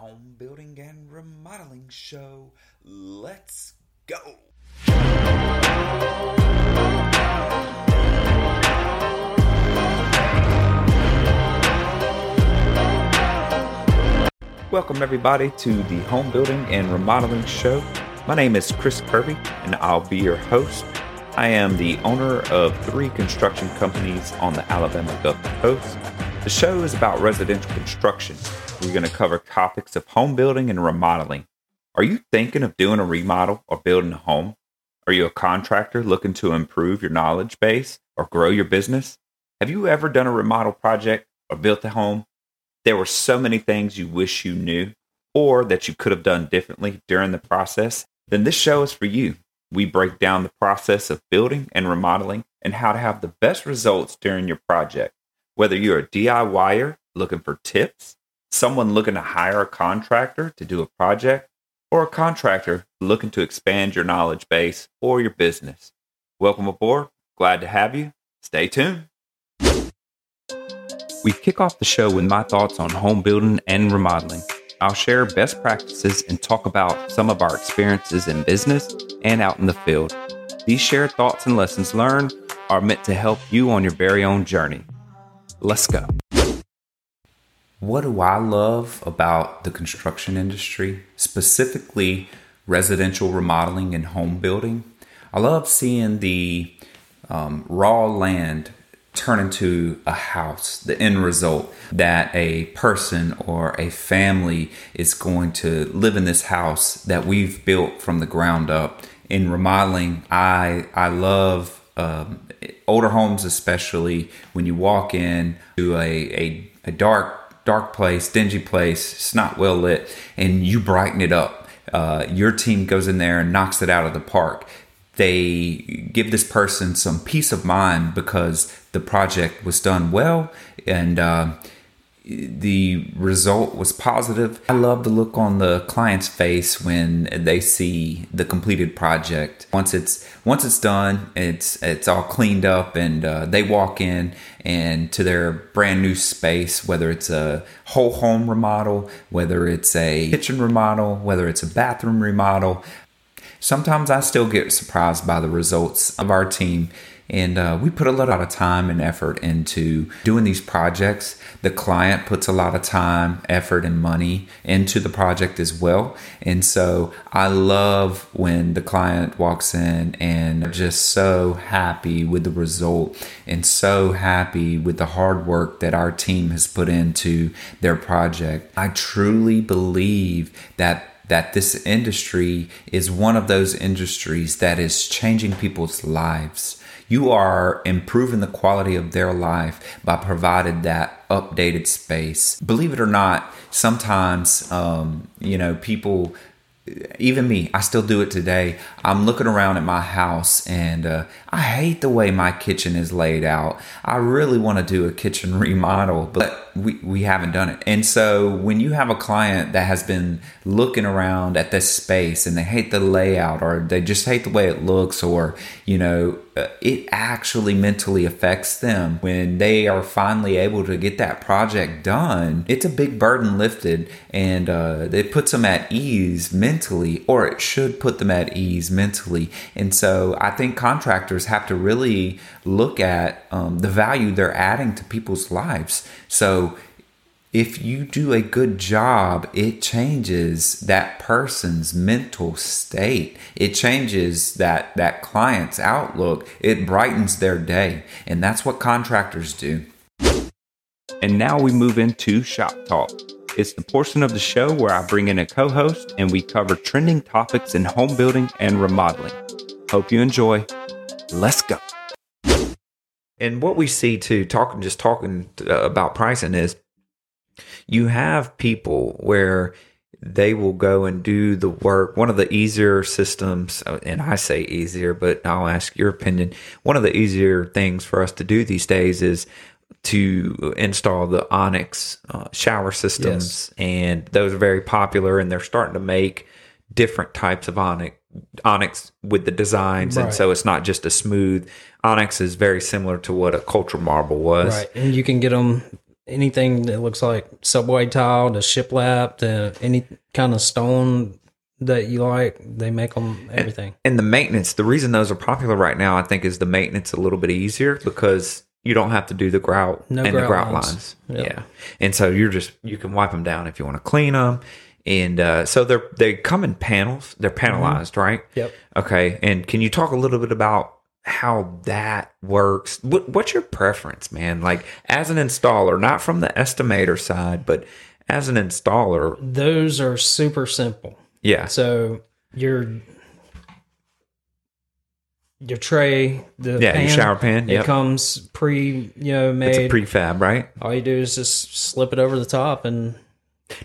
home building and remodeling show. Let's go. Welcome, everybody, to the home building and remodeling show. My name is Chris Kirby, and I'll be your host. I am the owner of three construction companies on the Alabama Gulf Coast. The show is about residential construction. We're going to cover topics of home building and remodeling. Are you thinking of doing a remodel or building a home? Are you a contractor looking to improve your knowledge base or grow your business? Have you ever done a remodel project or built a home? There were so many things you wish you knew or that you could have done differently during the process. Then this show is for you. We break down the process of building and remodeling and how to have the best results during your project. Whether you're a DIYer looking for tips, someone looking to hire a contractor to do a project, or a contractor looking to expand your knowledge base or your business. Welcome aboard. Glad to have you. Stay tuned. We kick off the show with my thoughts on home building and remodeling. I'll share best practices and talk about some of our experiences in business and out in the field. These shared thoughts and lessons learned are meant to help you on your very own journey. Let's go. What do I love about the construction industry, specifically residential remodeling and home building? I love seeing the um, raw land turn into a house, the end result that a person or a family is going to live in this house that we've built from the ground up. In remodeling, I I love um, older homes, especially when you walk in to a, a, a dark dark place, dingy place, it's not well lit, and you brighten it up. Uh, your team goes in there and knocks it out of the park. They give this person some peace of mind because the project was done well and uh, the result was positive. I love the look on the client's face when they see the completed project. Once it's once it's done, it's it's all cleaned up, and uh, they walk in and to their brand new space. Whether it's a whole home remodel, whether it's a kitchen remodel, whether it's a bathroom remodel. Sometimes I still get surprised by the results of our team and uh, we put a lot of time and effort into doing these projects. The client puts a lot of time, effort, and money into the project as well. And so I love when the client walks in and just so happy with the result and so happy with the hard work that our team has put into their project. I truly believe that that this industry is one of those industries that is changing people's lives you are improving the quality of their life by providing that updated space. Believe it or not, sometimes, um, you know, people even me, I still do it today. I'm looking around at my house and uh, I hate the way my kitchen is laid out. I really want to do a kitchen remodel, but we, we haven't done it. And so when you have a client that has been looking around at this space and they hate the layout or they just hate the way it looks or, you know, it actually mentally affects them when they are finally able to get that project done. It's a big burden lifted and uh, it puts them at ease mentally, or it should put them at ease mentally. And so I think contractors have to really look at um, the value they're adding to people's lives. So if you do a good job, it changes that person's mental state. It changes that, that client's outlook. It brightens their day. And that's what contractors do. And now we move into Shop Talk. It's the portion of the show where I bring in a co host and we cover trending topics in home building and remodeling. Hope you enjoy. Let's go. And what we see too, talking just talking uh, about pricing is you have people where they will go and do the work. One of the easier systems, and I say easier, but I'll ask your opinion. One of the easier things for us to do these days is to install the Onyx uh, shower systems, yes. and those are very popular, and they're starting to make different types of Onyx Onyx with the designs, right. and so it's not just a smooth. Onyx is very similar to what a culture marble was, right? And you can get them anything that looks like subway tile to shiplap to any kind of stone that you like. They make them everything. And the maintenance, the reason those are popular right now, I think, is the maintenance a little bit easier because you don't have to do the grout No and the grout grout lines. lines. Yep. Yeah, and so you're just you can wipe them down if you want to clean them, and uh, so they're they come in panels. They're panelized, right? Mm-hmm. Yep. Okay, and can you talk a little bit about how that works? What, what's your preference, man? Like as an installer, not from the estimator side, but as an installer, Those are super simple. yeah, So your your tray, the yeah, pan, shower pan, it yep, comes pre, you know, made. it's a prefab, right? All you do is just slip it over the top, and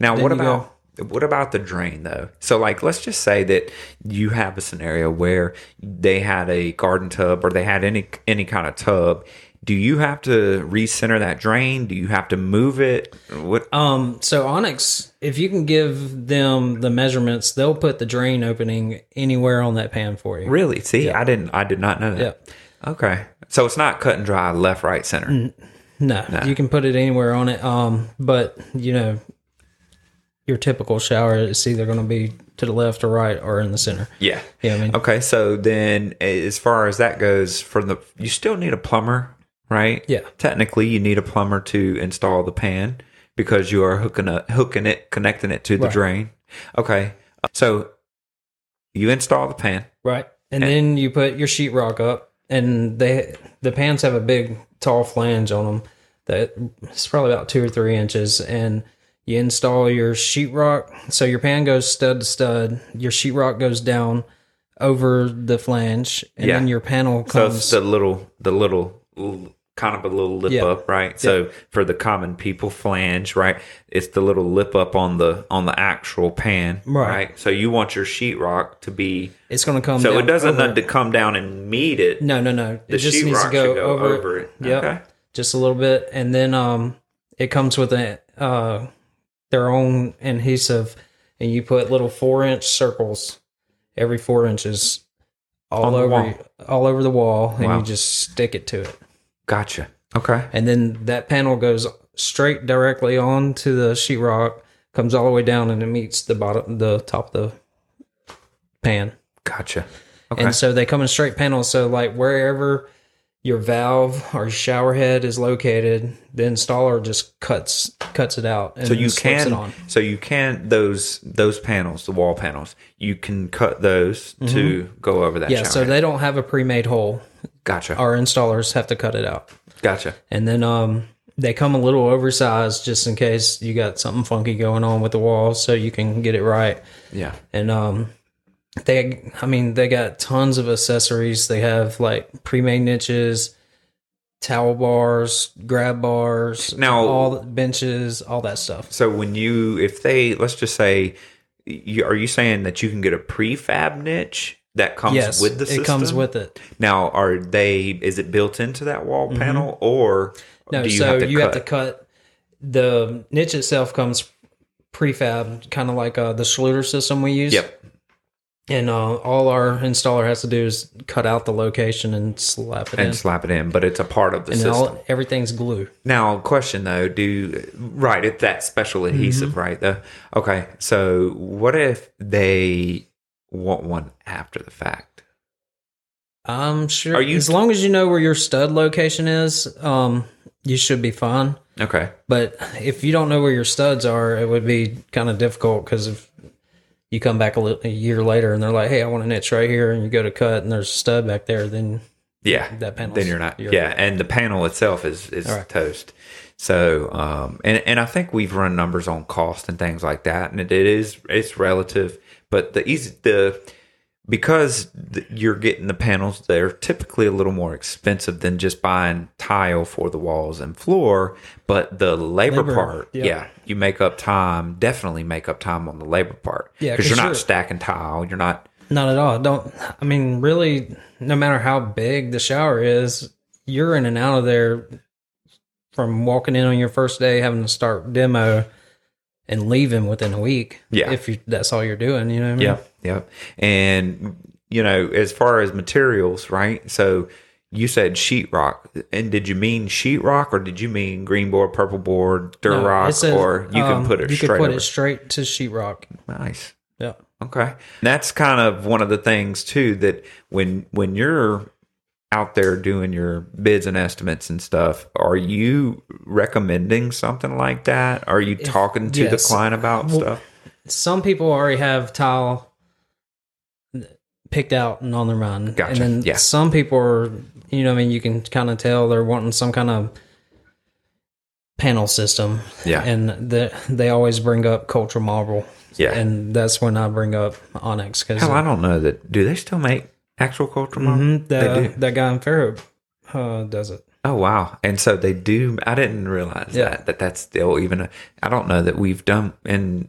Now, what about what about the drain though? So, like, let's just say that you have a scenario where they had a garden tub or they had any any kind of tub. Do you have to recenter that drain? Do you have to move it? What? um, so Onyx, if you can give them the measurements, they'll put the drain opening anywhere on that pan for you. Really? See, I didn't. I did not know that. Yep. Okay, so it's not cut and dry, left, right, center. No, you can put it anywhere on it. Um, but you know, your typical shower is either going to be to the left or right or in the center. Yeah. Yeah, I mean, Okay, so then eh, as far as that goes, for the you still need a plumber, right? Yeah. Technically, you need a plumber to install the pan because you are hooking a, hooking it, connecting it to the Right. drain. Okay, uh, so you install the pan. right. And eh. then you put your sheetrock up, and they the pans have a big tall flange on them that it's probably about two or three inches, and you install your sheetrock. So your pan goes stud to stud. Your sheetrock goes down over the flange, and Yeah. then your panel So comes. it's the little, the little, kind of a little lip Yeah. up, right? So for the common people, flange, right? It's the little lip up on the on the actual pan, Right. right? So you want your sheetrock to be it's going to come. so it doesn't need to come down and meet it. No, no, no. The it just needs to go, go over, over it. it. Yep. Okay. Just a little bit. And then um it comes with a uh their own adhesive and you put little four inch circles every four inches all over wall. all over the wall and Wow. you just stick it to it. Gotcha. Okay. And then that panel goes straight directly onto the sheetrock, comes all the way down and it meets the bottom the top of the pan. Gotcha. Okay. And so they come in straight panels. So like wherever your valve or shower head is located, the installer just cuts cuts it out. And so you can it on. so you can those those panels, the wall panels, you can cut those to go over that Mm-hmm. Yeah, so head. they don't have a pre-made hole. Gotcha. Our installers have to cut it out, Gotcha. and then um, they come a little oversized just in case you got something funky going on with the wall, so you can get it right. Yeah. And um, they, I mean, they got tons of accessories. They have like pre-made niches, towel bars, grab bars, Now- all the benches, all that stuff. So when you if they let's just say you, are you saying that you can get a prefab niche that comes yes, with the system? it comes with it. Now, are they? Is it built into that wall panel, or Mm-hmm. No, do you so have to you cut? have to cut. The niche itself comes prefab, kind of like uh, the Schluter system we use. Yep. And uh, all our installer has to do is cut out the location and slap it And in. slap it in, but it's a part of the And system. all, everything's glue. Now, question though, do right? It's that special adhesive, Mm-hmm. right? The okay. So, what if they want one after the fact? I'm sure. Are you- as long as you know where your stud location is, um, you should be fine. Okay, But if you don't know where your studs are, it would be kind of difficult because if you come back a, li- a year later and they're like, "Hey, I want a niche right here," and you go to cut and there's a stud back there, then yeah, that panel. then you're not. yeah, and the panel itself is is Alright. toast. So, um, and and I think we've run numbers on cost and things like that, and it, it is it's relative, but the easy the because th- you're getting the panels, they're typically a little more expensive than just buying tile for the walls and floor. But the labor, Labor, part, yep. yeah, you make up time. Definitely make up time on the labor part. Yeah, because 'cause you're not you're- stacking tile. You're not. Not at all. Don't. I mean, really, no matter how big the shower is, you're in and out of there from walking in on your first day, having to start demo, and leaving within a week. Yeah. if you, that's all you're doing, you know. What I mean? Yeah, yeah. And you know, as far as materials, right? So you said sheetrock, and did you mean sheetrock or did you mean green board, purple board, No, Durock, it or you can um, put it you straight can put over? it straight to sheetrock. nice. Yeah. Okay. That's kind of one of the things too that when when you're out there doing your bids and estimates and stuff, are you recommending something like that? Are you talking to the client about Well, stuff? Some people already have tile picked out and on the run. Gotcha. And then Yeah. some people are, you know, I mean, you can kind of tell they're wanting some kind of panel system. Yeah. And the, they always bring up cultural marble. Yeah. And that's when I bring up Onyx because Hell, I don't know that. Do they still make actual culture marble? They do. that guy in Fairhope uh, does it. Oh wow! And so they do. I didn't realize Yeah. that that that's still even. A, I don't know that we've done in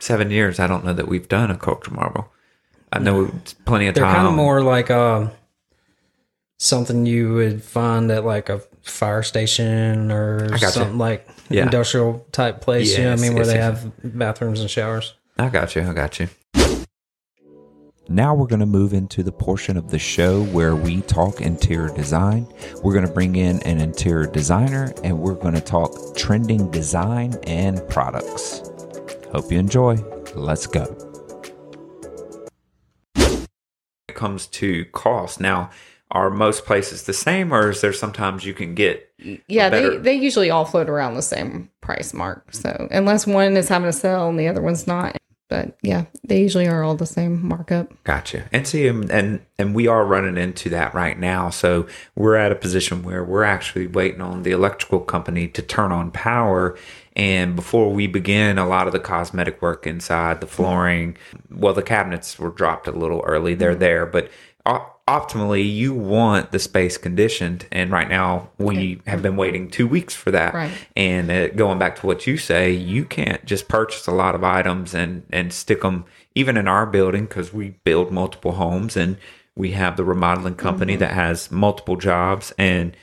seven years. I don't know that we've done a culture marble. I know plenty of time. They're time. kind of more like uh, something you would find at like a fire station or gotcha. something like Yeah. industrial type place. you know what I mean? Where yes, they yes. have bathrooms and showers. I got you. I got you. Now we're going to move into the portion of the show where we talk interior design. We're going to bring in an interior designer and we're going to talk trending design and products. Hope you enjoy. Let's go. Comes to cost. Now, are most places the same, or is there sometimes you can get? Yeah, they, better- they usually all float around the same price mark. So unless one is having a sale and the other one's not. But yeah, they usually are all the same markup. Gotcha. And see, and and we are running into that right now. So we're at a position where we're actually waiting on the electrical company to turn on power. And before we begin, a lot of the cosmetic work inside the flooring, well, the cabinets were dropped a little early. They're there, but optimally, you want the space conditioned. And right now, we have been waiting two weeks for that. Right. And uh, going back to what you say, you can't just purchase a lot of items and and stick them even in our building because we build multiple homes and we have the remodeling company that has multiple jobs and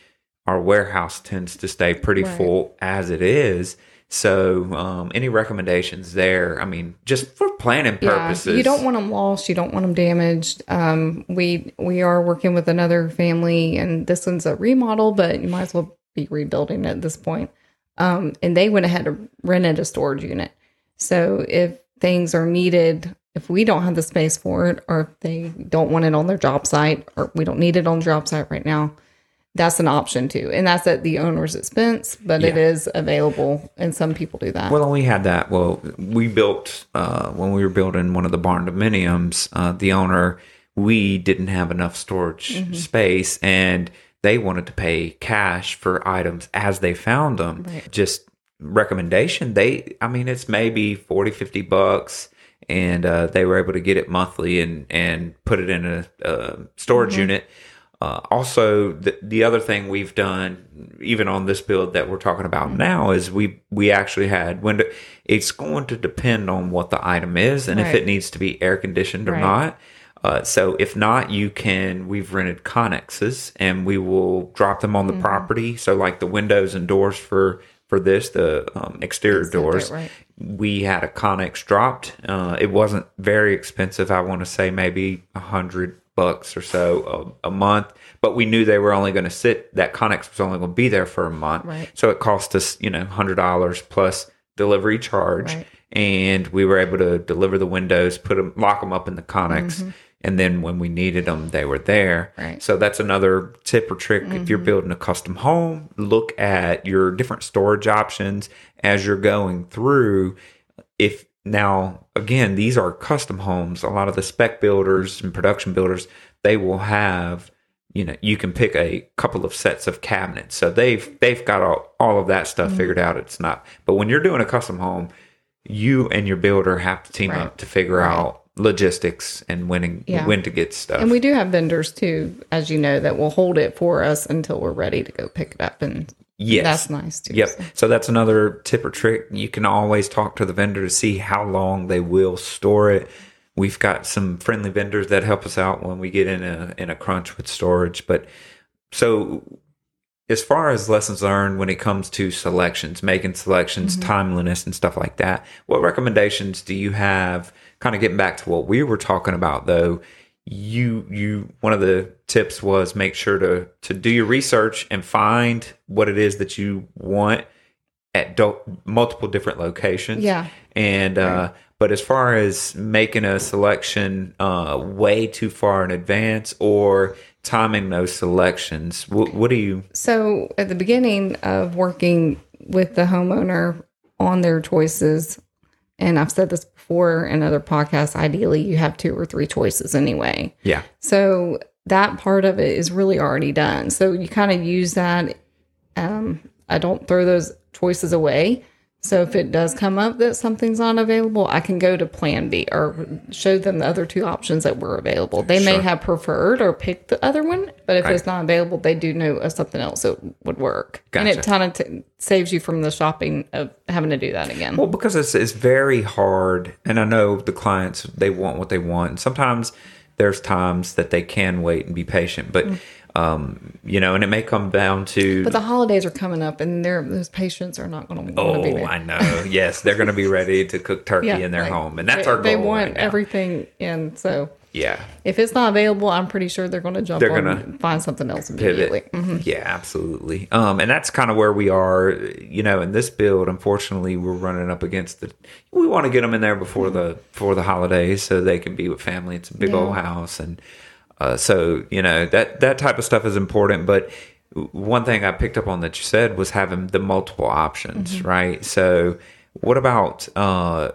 our warehouse tends to stay pretty Right. full as it is. So, um, any recommendations there? I mean, just for planning purposes, Yeah, you don't want them lost. You don't want them damaged. Um, we we are working with another family, and this one's a remodel, but you might as well be rebuilding at this point. Um, and they went ahead and rented a storage unit. So if things are needed, if we don't have the space for it, or if they don't want it on their job site, or we don't need it on the job site right now, that's an option too. And that's at the owner's expense, but it Yeah. is available, and some people do that. Well, we had that. Well, we built uh, when we were building one of the barndominiums. Uh, the owner, we didn't have enough storage Mm-hmm. space, and they wanted to pay cash for items as they found them. Right. Just recommendation. They, I mean, it's maybe 40, 50 bucks. And uh, they were able to get it monthly and, and put it in a, a storage Mm-hmm. unit. Uh, also, the, the other thing we've done, even on this build that we're talking about Mm-hmm. now, is we we actually had window. It's going to depend on what the item is and if it needs to be air conditioned or Right. not. Uh, so if not, you can. We've rented Conexes and we will drop them on Mm-hmm. the property. So like the windows and doors for for this, the um, exterior doors right. we had a Conex dropped. Uh, it wasn't very expensive. I want to say maybe a hundred bucks or so a, a month, but we knew they were only going to sit. That Conex was only going to be there for a month, Right. so it cost us, you know, hundred dollars plus delivery charge, Right. and we were able to deliver the windows, put them, lock them up in the Conex. And then when we needed them, they were there. Mm-hmm. Right. Mm-hmm. So that's another tip or trick. If you're building a custom home, look at your different storage options as you're going through. If now, again, these are custom homes. A lot of the spec builders and production builders, they will have, you know, you can pick a couple of sets of cabinets. So they've they've got all, all of that Mm-hmm. stuff figured out. It's not, but when you're doing a custom home, you and your builder have to team Right. up to figure Right. out logistics and when Yeah. when to get stuff. And we do have vendors too, as you know, that will hold it for us until we're ready to go pick it up. And yes, that's nice too. Yep. So, So that's another tip or trick. You can always talk to the vendor to see how long they will store it. We've got some friendly vendors that help us out when we get in a in a crunch with storage. But so as far as lessons learned when it comes to selections, making selections, mm-hmm. timeliness and stuff like that, what recommendations do you have? Kind of getting back to what we were talking about though, you you one of the tips was make sure to to do your research and find what it is that you want at do- multiple different locations. Yeah. And uh but as far as making a selection uh way too far in advance or timing those selections, what, what do you So at the beginning of working with the homeowner on their choices, and I've said this before another podcast, ideally you have two or three choices anyway. Yeah. So that part of it is really already done. So you kind of use that. Um, I don't throw those choices away. So if it does come up that something's not available, I can go to plan B or show them the other two options that were available. They may have preferred or picked the other one, but if Right. it's not available, they do know of something else that would work. And it kind of t- saves you from the shopping of having to do that again. Well, because it's it's very hard, and I know the clients they want what they want. And sometimes there's times that they can wait and be patient, but mm. Um, you know, and it may come down to but the holidays are coming up, and those patients are not going to to oh, be there. I know, yes, they're going to be ready to cook turkey in their like, home, and that's they, our goal. They want right everything in. So yeah, if it's not available, I'm pretty sure they're going to jump They're gonna find something else immediately. Mhm. Yeah, absolutely. Um, and that's kind of where we are. You know, in this build, unfortunately, we're running up against the. We want to get them in there before the before the holidays so they can be with family. It's a big Yeah. old house, and uh, so you know that that type of stuff is important. But one thing I picked up on that you said was having the multiple options, right? So, what about uh,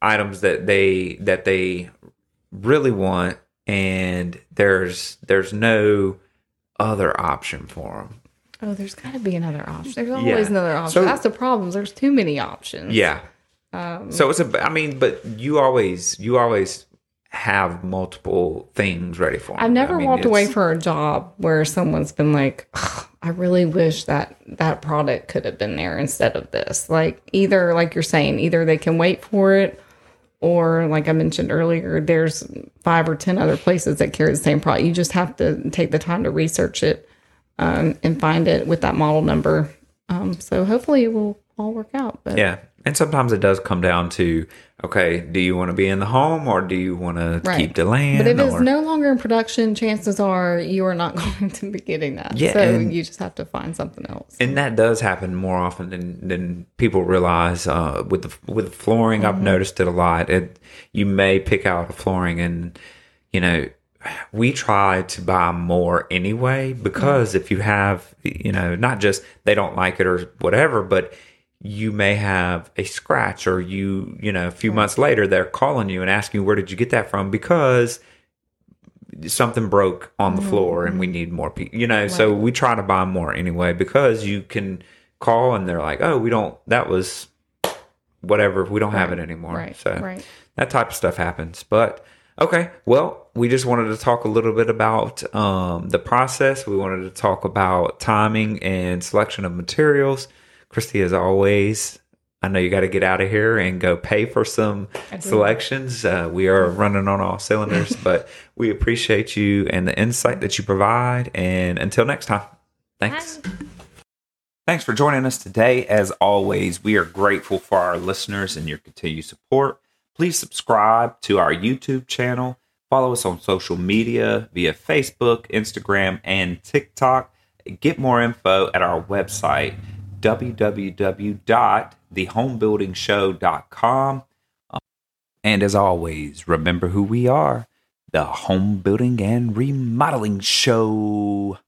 items that they that they really want, and there's there's no other option for them. Oh, there's got to be another option. There's always Yeah. another option. So- That's the problem. There's too many options. Yeah. Um, So it's a. I mean, but you always you always have multiple things ready for. 'em. I've never I mean, walked away for a job where someone's been like, I really wish that that product could have been there instead of this. Like, either, like you're saying, either they can wait for it, or like I mentioned earlier, there's five or 10 other places that carry the same product. You just have to take the time to research it um, and find it with that model number. Um, so hopefully it will all work out. But Yeah, and sometimes it does come down to okay, do you want to be in the home or do you want to Right. keep the land? But if it's no longer in production, chances are you are not going to be getting that. Yeah, so you just have to find something else. and that does happen more often than than people realize. Uh, with the with flooring, I've noticed it a lot. It you may pick out a flooring, and you know we try to buy more anyway because if you have you know not just they don't like it or whatever, but you may have a scratch or you you know a few months later they're calling you and asking you where did you get that from? Because something broke on the floor and we need more people you know so we try to buy more anyway because you can call and they're like oh we don't that was whatever we don't have it anymore. Right, so right. that type of stuff happens. But okay well we just wanted to talk a little bit about um, the process. We wanted to talk about timing and selection of materials christy as always I know you got to get out of here and go pay for some selections. Uh, we are running on all cylinders, but we appreciate you and the insight that you provide. And until next time, thanks. Thanks for joining us today. As always, we are grateful for our listeners and your continued support. Please subscribe to our YouTube channel. Follow us on social media via Facebook, Instagram, and TikTok. Get more info at our website, www.thehomebuildingshow.com. Um, and as always, remember who we are the Home Building and Remodeling Show.